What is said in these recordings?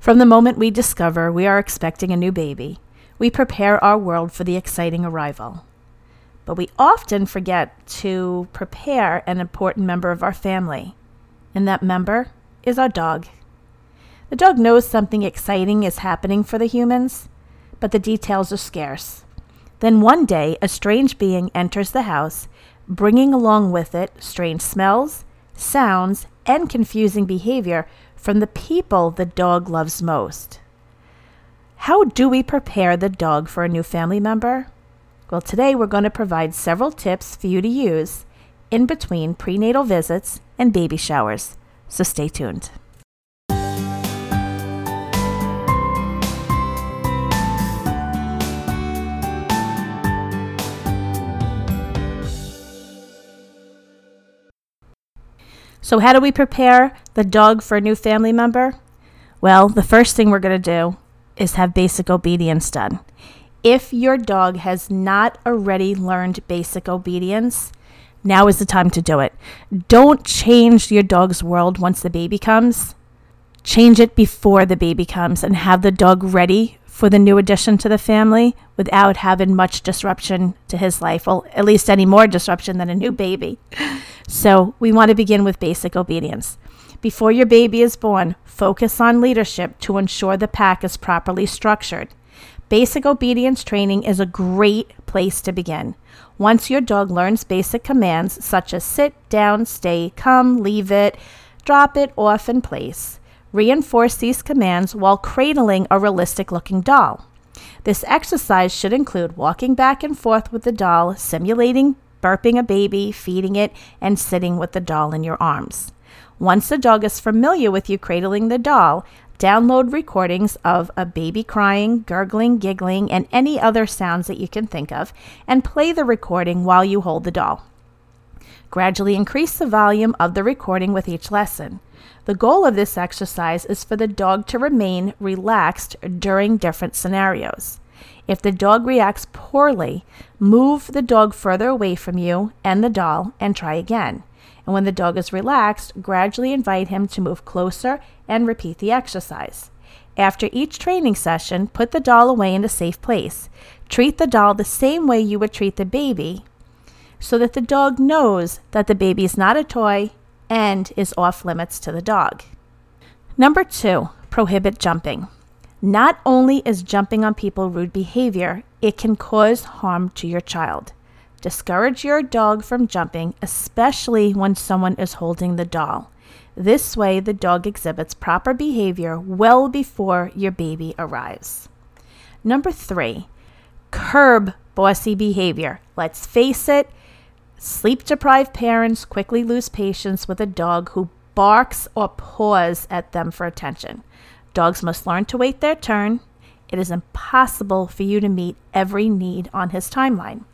From the moment we discover we are expecting a new baby, we prepare our world for the exciting arrival. But we often forget to prepare an important member of our family, and that member is our dog. The dog knows something exciting is happening for the humans, but the details are scarce. Then one day, a strange being enters the house, bringing along with it strange smells, sounds, and confusing behavior from the people the dog loves most. How do we prepare the dog for a new family member? Well, today we're going to provide several tips for you to use in between prenatal visits and baby showers. So stay tuned. So, how do we prepare the dog for a new family member? Well, the first thing we're going to do is have basic obedience done. If your dog has not already learned basic obedience, now is the time to do it. Don't change your dog's world once the baby comes. Change it before the baby comes and have the dog ready for the new addition to the family without having much disruption to his life, or at least any more disruption than a new baby. So, we want to begin with basic obedience. Before your baby is born, focus on leadership to ensure the pack is properly structured. Basic obedience training is a great place to begin. Once your dog learns basic commands such as sit, down, stay, come, leave it, drop it, off, and place, Reinforce these commands while cradling a realistic looking doll. This exercise should include walking back and forth with the doll, simulating burping a baby, feeding it, and sitting with the doll in your arms. Once the dog is familiar with you cradling the doll, download recordings of a baby crying, gurgling, giggling, and any other sounds that you can think of, and play the recording while you hold the doll. Gradually increase the volume of the recording with each lesson. The goal of this exercise is for the dog to remain relaxed during different scenarios. If the dog reacts poorly, move the dog further away from you and the doll and try again. And when the dog is relaxed, gradually invite him to move closer and repeat the exercise. After each training session, put the doll away in a safe place. Treat the doll the same way you would treat the baby so that the dog knows that the baby is not a toy and is off limits to the dog. Number two, prohibit jumping. Not only is jumping on people rude behavior, it can cause harm to your child. Discourage your dog from jumping, especially when someone is holding the doll. This way, the dog exhibits proper behavior well before your baby arrives. Number three, curb bossy behavior. Let's face it, Sleep deprived parents quickly lose patience with a dog who barks or paws at them for attention. Dogs must learn to wait their turn. It is impossible for you to meet every need on his timeline.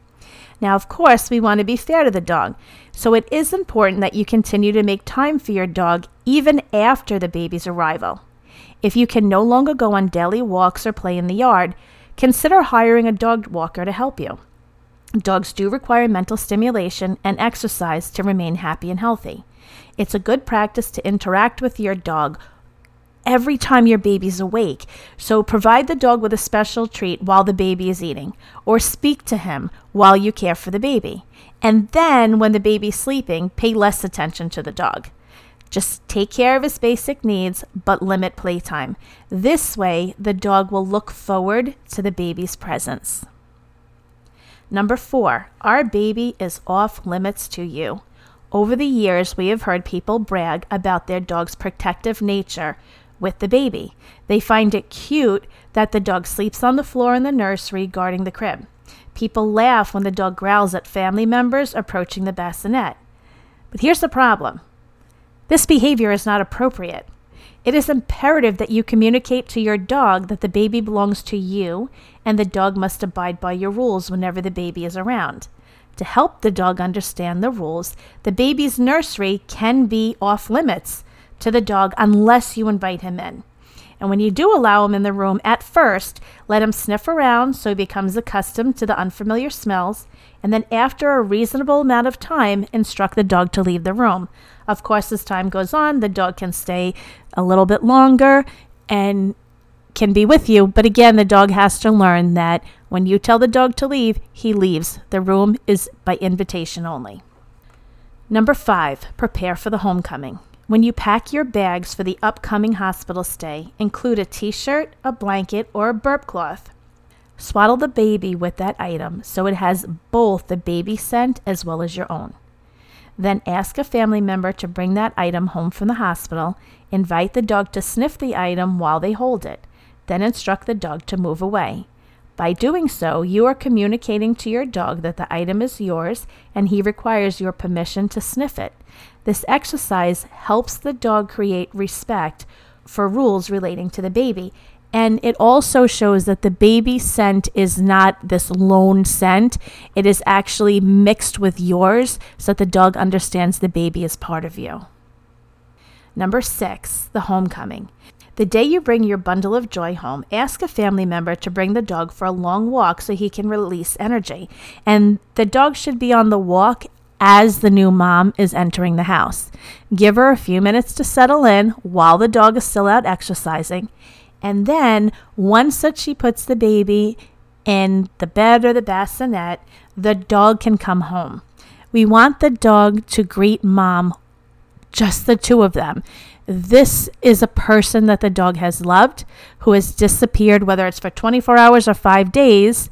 Now, of course, we want to be fair to the dog, so it is important that you continue to make time for your dog even after the baby's arrival. If you can no longer go on daily walks or play in the yard, consider hiring a dog walker to help you. Dogs do require mental stimulation and exercise to remain happy and healthy. It's a good practice to interact with your dog every time your baby's awake. So provide the dog with a special treat while the baby is eating, or speak to him while you care for the baby. And then, when the baby's sleeping, pay less attention to the dog. Just take care of his basic needs, but limit playtime. This way, the dog will look forward to the baby's presence. Number four, our baby is off limits to you. Over the years, we have heard people brag about their dog's protective nature with the baby. They find it cute that the dog sleeps on the floor in the nursery guarding the crib. People laugh when the dog growls at family members approaching the bassinet. But here's the problem this behavior is not appropriate. It is imperative that you communicate to your dog that the baby belongs to you and the dog must abide by your rules whenever the baby is around. To help the dog understand the rules, the baby's nursery can be off limits to the dog unless you invite him in. And when you do allow him in the room, at first, let him sniff around so he becomes accustomed to the unfamiliar smells. And then, after a reasonable amount of time, instruct the dog to leave the room. Of course, as time goes on, the dog can stay a little bit longer and can be with you. But again, the dog has to learn that when you tell the dog to leave, he leaves. The room is by invitation only. Number five, prepare for the homecoming. When you pack your bags for the upcoming hospital stay, include a t shirt, a blanket, or a burp cloth. Swaddle the baby with that item so it has both the baby scent as well as your own. Then ask a family member to bring that item home from the hospital. Invite the dog to sniff the item while they hold it. Then instruct the dog to move away. By doing so, you are communicating to your dog that the item is yours and he requires your permission to sniff it. This exercise helps the dog create respect for rules relating to the baby. And it also shows that the baby scent is not this lone scent. It is actually mixed with yours so that the dog understands the baby is part of you. Number six, the homecoming. The day you bring your bundle of joy home, ask a family member to bring the dog for a long walk so he can release energy. And the dog should be on the walk as the new mom is entering the house. Give her a few minutes to settle in while the dog is still out exercising. And then, once that she puts the baby in the bed or the bassinet, the dog can come home. We want the dog to greet mom, just the two of them this is a person that the dog has loved who has disappeared, whether it's for 24 hours or five days,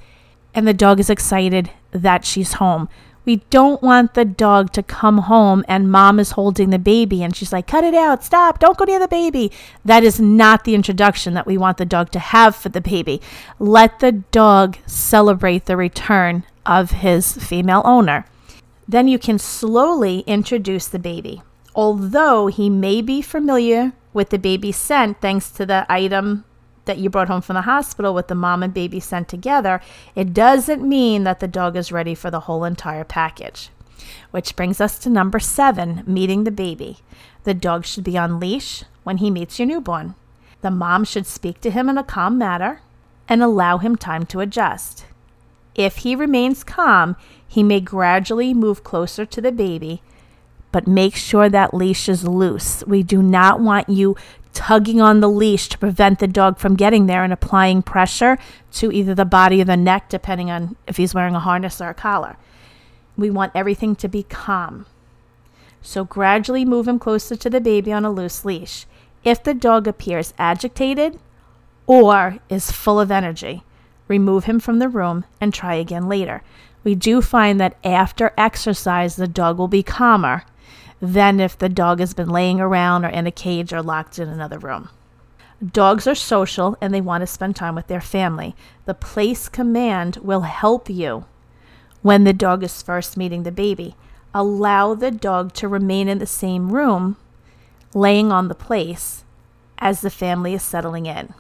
and the dog is excited that she's home. We don't want the dog to come home and mom is holding the baby and she's like, cut it out, stop, don't go near the baby. That is not the introduction that we want the dog to have for the baby. Let the dog celebrate the return of his female owner. Then you can slowly introduce the baby although he may be familiar with the baby scent thanks to the item that you brought home from the hospital with the mom and baby scent together, it doesn't mean that the dog is ready for the whole entire package. Which brings us to number seven meeting the baby. The dog should be on leash when he meets your newborn. The mom should speak to him in a calm manner and allow him time to adjust. If he remains calm, he may gradually move closer to the baby but make sure that leash is loose. We do not want you tugging on the leash to prevent the dog from getting there and applying pressure to either the body or the neck, depending on if he's wearing a harness or a collar. We want everything to be calm. So gradually move him closer to the baby on a loose leash. If the dog appears agitated or is full of energy, remove him from the room and try again later. We do find that after exercise, the dog will be calmer than if the dog has been laying around or in a cage or locked in another room. Dogs are social and they want to spend time with their family. The place command will help you when the dog is first meeting the baby. Allow the dog to remain in the same room, laying on the place, as the family is settling in.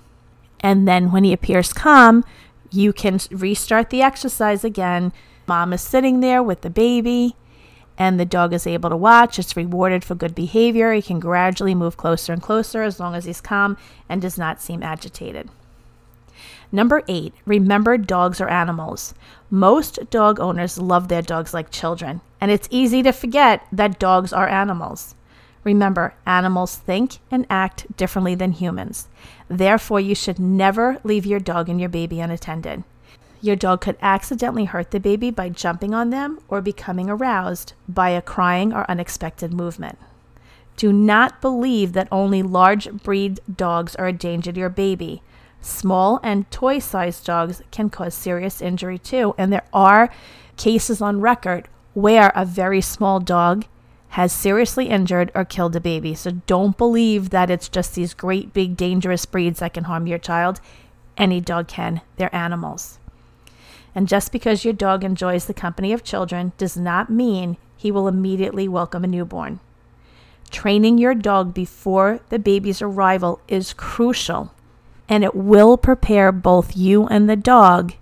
And then when he appears calm, you can restart the exercise again. Mom is sitting there with the baby and the dog is able to watch. It's rewarded for good behavior. He can gradually move closer and closer as long as he's calm and does not seem agitated. Number eight, remember dogs are animals. Most dog owners love their dogs like children, and it's easy to forget that dogs are animals. Remember, animals think and act differently than humans. Therefore, you should never leave your dog and your baby unattended. Your dog could accidentally hurt the baby by jumping on them or becoming aroused by a crying or unexpected movement. Do not believe that only large breed dogs are a danger to your baby. Small and toy sized dogs can cause serious injury too, and there are cases on record where a very small dog has seriously injured or killed a baby. So don't believe that it's just these great big dangerous breeds that can harm your child. Any dog can, they're animals. And just because your dog enjoys the company of children does not mean he will immediately welcome a newborn. Training your dog before the baby's arrival is crucial, and it will prepare both you and the dog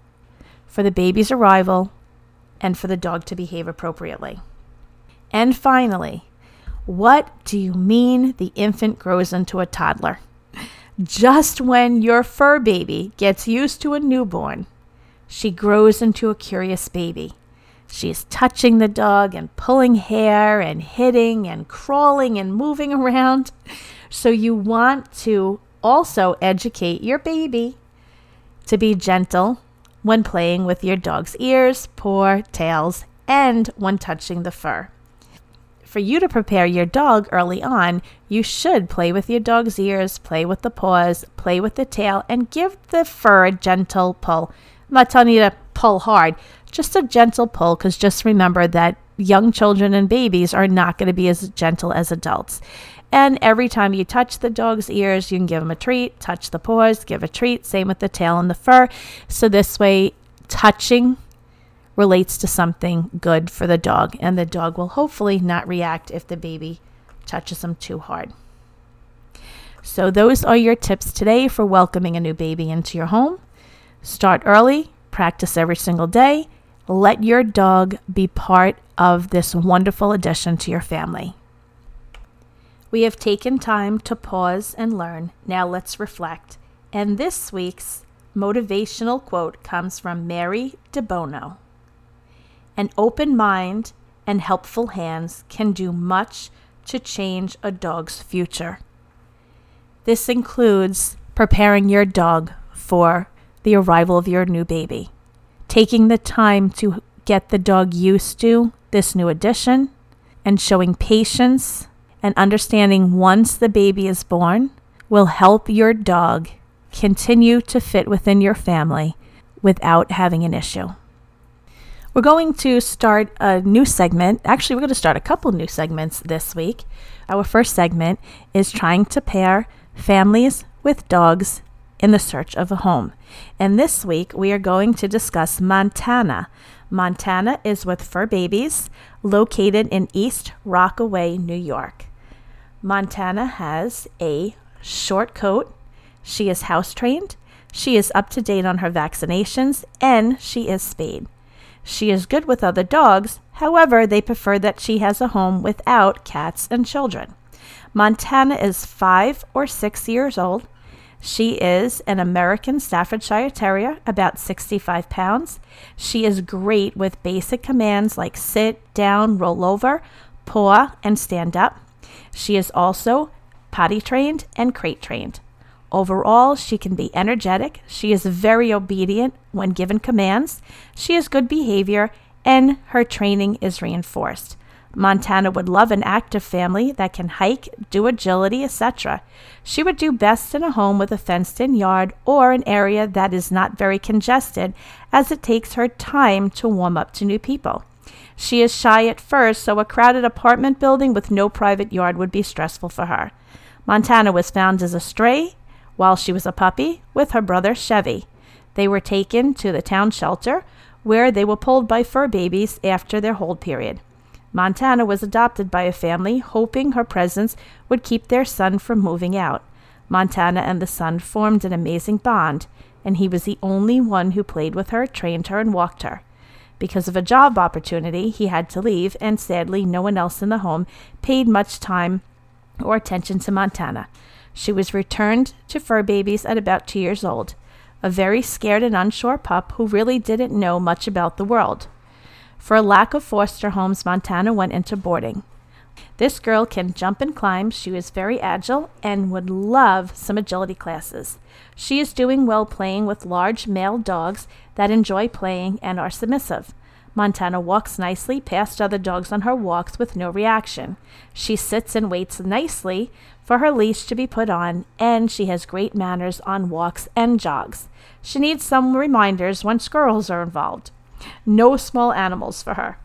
for the baby's arrival and for the dog to behave appropriately. And finally, what do you mean the infant grows into a toddler? Just when your fur baby gets used to a newborn, she grows into a curious baby. She is touching the dog and pulling hair and hitting and crawling and moving around. So you want to also educate your baby to be gentle when playing with your dog's ears, paw, tails, and when touching the fur. For you to prepare your dog early on, you should play with your dog's ears, play with the paws, play with the tail, and give the fur a gentle pull. I'm not telling you to pull hard, just a gentle pull, because just remember that young children and babies are not going to be as gentle as adults. And every time you touch the dog's ears, you can give them a treat, touch the paws, give a treat. Same with the tail and the fur. So this way, touching relates to something good for the dog, and the dog will hopefully not react if the baby touches them too hard. So, those are your tips today for welcoming a new baby into your home. Start early, practice every single day. Let your dog be part of this wonderful addition to your family. We have taken time to pause and learn. Now let's reflect. And this week's motivational quote comes from Mary DeBono. An open mind and helpful hands can do much to change a dog's future. This includes preparing your dog for the arrival of your new baby, taking the time to get the dog used to this new addition, and showing patience and understanding once the baby is born will help your dog continue to fit within your family without having an issue. We're going to start a new segment. Actually, we're going to start a couple new segments this week. Our first segment is trying to pair families with dogs in the search of a home. And this week, we are going to discuss Montana. Montana is with Fur Babies, located in East Rockaway, New York. Montana has a short coat. She is house trained. She is up to date on her vaccinations, and she is spayed. She is good with other dogs, however, they prefer that she has a home without cats and children. Montana is five or six years old. She is an American Staffordshire Terrier, about 65 pounds. She is great with basic commands like sit, down, roll over, paw, and stand up. She is also potty trained and crate trained. Overall, she can be energetic. She is very obedient when given commands. She has good behavior and her training is reinforced. Montana would love an active family that can hike, do agility, etc. She would do best in a home with a fenced in yard or an area that is not very congested, as it takes her time to warm up to new people. She is shy at first, so a crowded apartment building with no private yard would be stressful for her. Montana was found as a stray while she was a puppy with her brother Chevy. They were taken to the town shelter where they were pulled by fur babies after their hold period. Montana was adopted by a family hoping her presence would keep their son from moving out. Montana and the son formed an amazing bond, and he was the only one who played with her, trained her, and walked her. Because of a job opportunity, he had to leave, and sadly, no one else in the home paid much time or attention to Montana. She was returned to fur babies at about two years old, a very scared and unsure pup who really didn't know much about the world. For lack of foster homes, Montana went into boarding. This girl can jump and climb. She was very agile and would love some agility classes. She is doing well playing with large male dogs that enjoy playing and are submissive. Montana walks nicely past other dogs on her walks with no reaction. She sits and waits nicely for her leash to be put on, and she has great manners on walks and jogs. She needs some reminders when squirrels are involved. No small animals for her.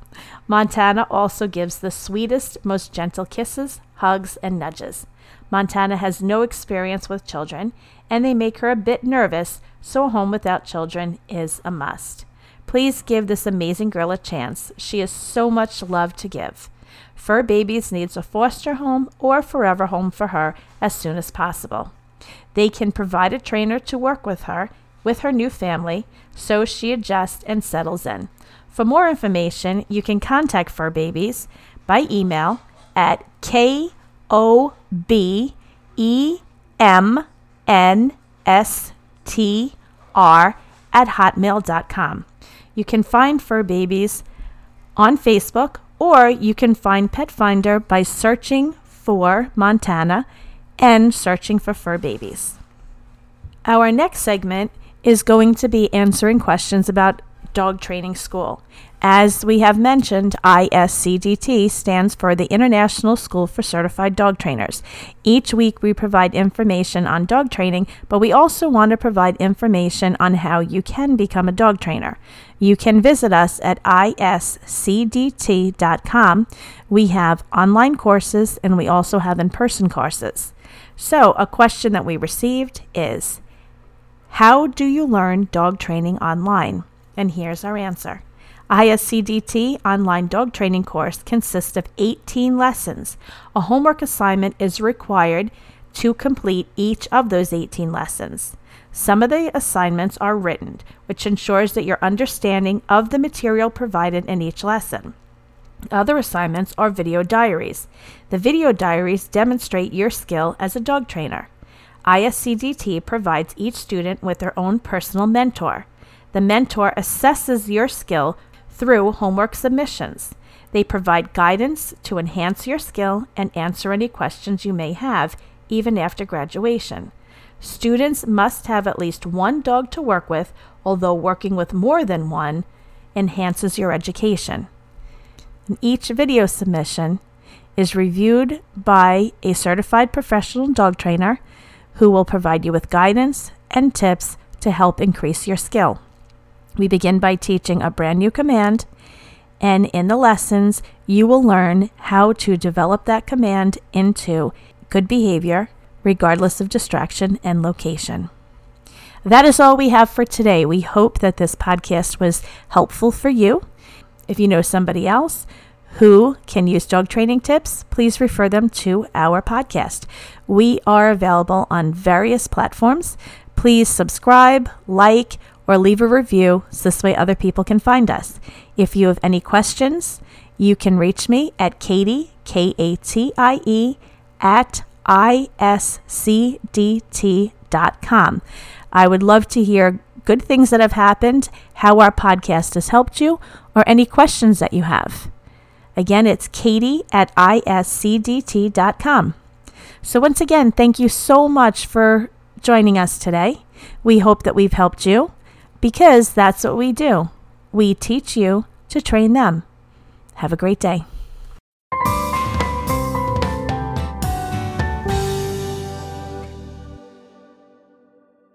Montana also gives the sweetest, most gentle kisses, hugs, and nudges. Montana has no experience with children, and they make her a bit nervous, so a home without children is a must. Please give this amazing girl a chance. She has so much love to give. Fur Babies needs a foster home or forever home for her as soon as possible. They can provide a trainer to work with her with her new family so she adjusts and settles in. For more information, you can contact Fur Babies by email at k o b e m n s t r at hotmail.com. You can find fur babies on Facebook or you can find Petfinder by searching for Montana and searching for fur babies. Our next segment is going to be answering questions about dog training school. As we have mentioned, ISCDT stands for the International School for Certified Dog Trainers. Each week we provide information on dog training, but we also want to provide information on how you can become a dog trainer. You can visit us at iscdt.com. We have online courses and we also have in person courses. So, a question that we received is How do you learn dog training online? And here's our answer. ISCDT online dog training course consists of 18 lessons. A homework assignment is required to complete each of those 18 lessons. Some of the assignments are written, which ensures that your understanding of the material provided in each lesson. Other assignments are video diaries. The video diaries demonstrate your skill as a dog trainer. ISCDT provides each student with their own personal mentor. The mentor assesses your skill through homework submissions. They provide guidance to enhance your skill and answer any questions you may have, even after graduation. Students must have at least one dog to work with, although working with more than one enhances your education. Each video submission is reviewed by a certified professional dog trainer who will provide you with guidance and tips to help increase your skill. We begin by teaching a brand new command, and in the lessons, you will learn how to develop that command into good behavior, regardless of distraction and location. That is all we have for today. We hope that this podcast was helpful for you. If you know somebody else who can use dog training tips, please refer them to our podcast. We are available on various platforms. Please subscribe, like, or leave a review so this way other people can find us. If you have any questions, you can reach me at Katie, K A T I E, at iscdt.com. I would love to hear good things that have happened, how our podcast has helped you, or any questions that you have. Again, it's Katie at iscdt.com. So, once again, thank you so much for joining us today. We hope that we've helped you because that's what we do. We teach you to train them. Have a great day.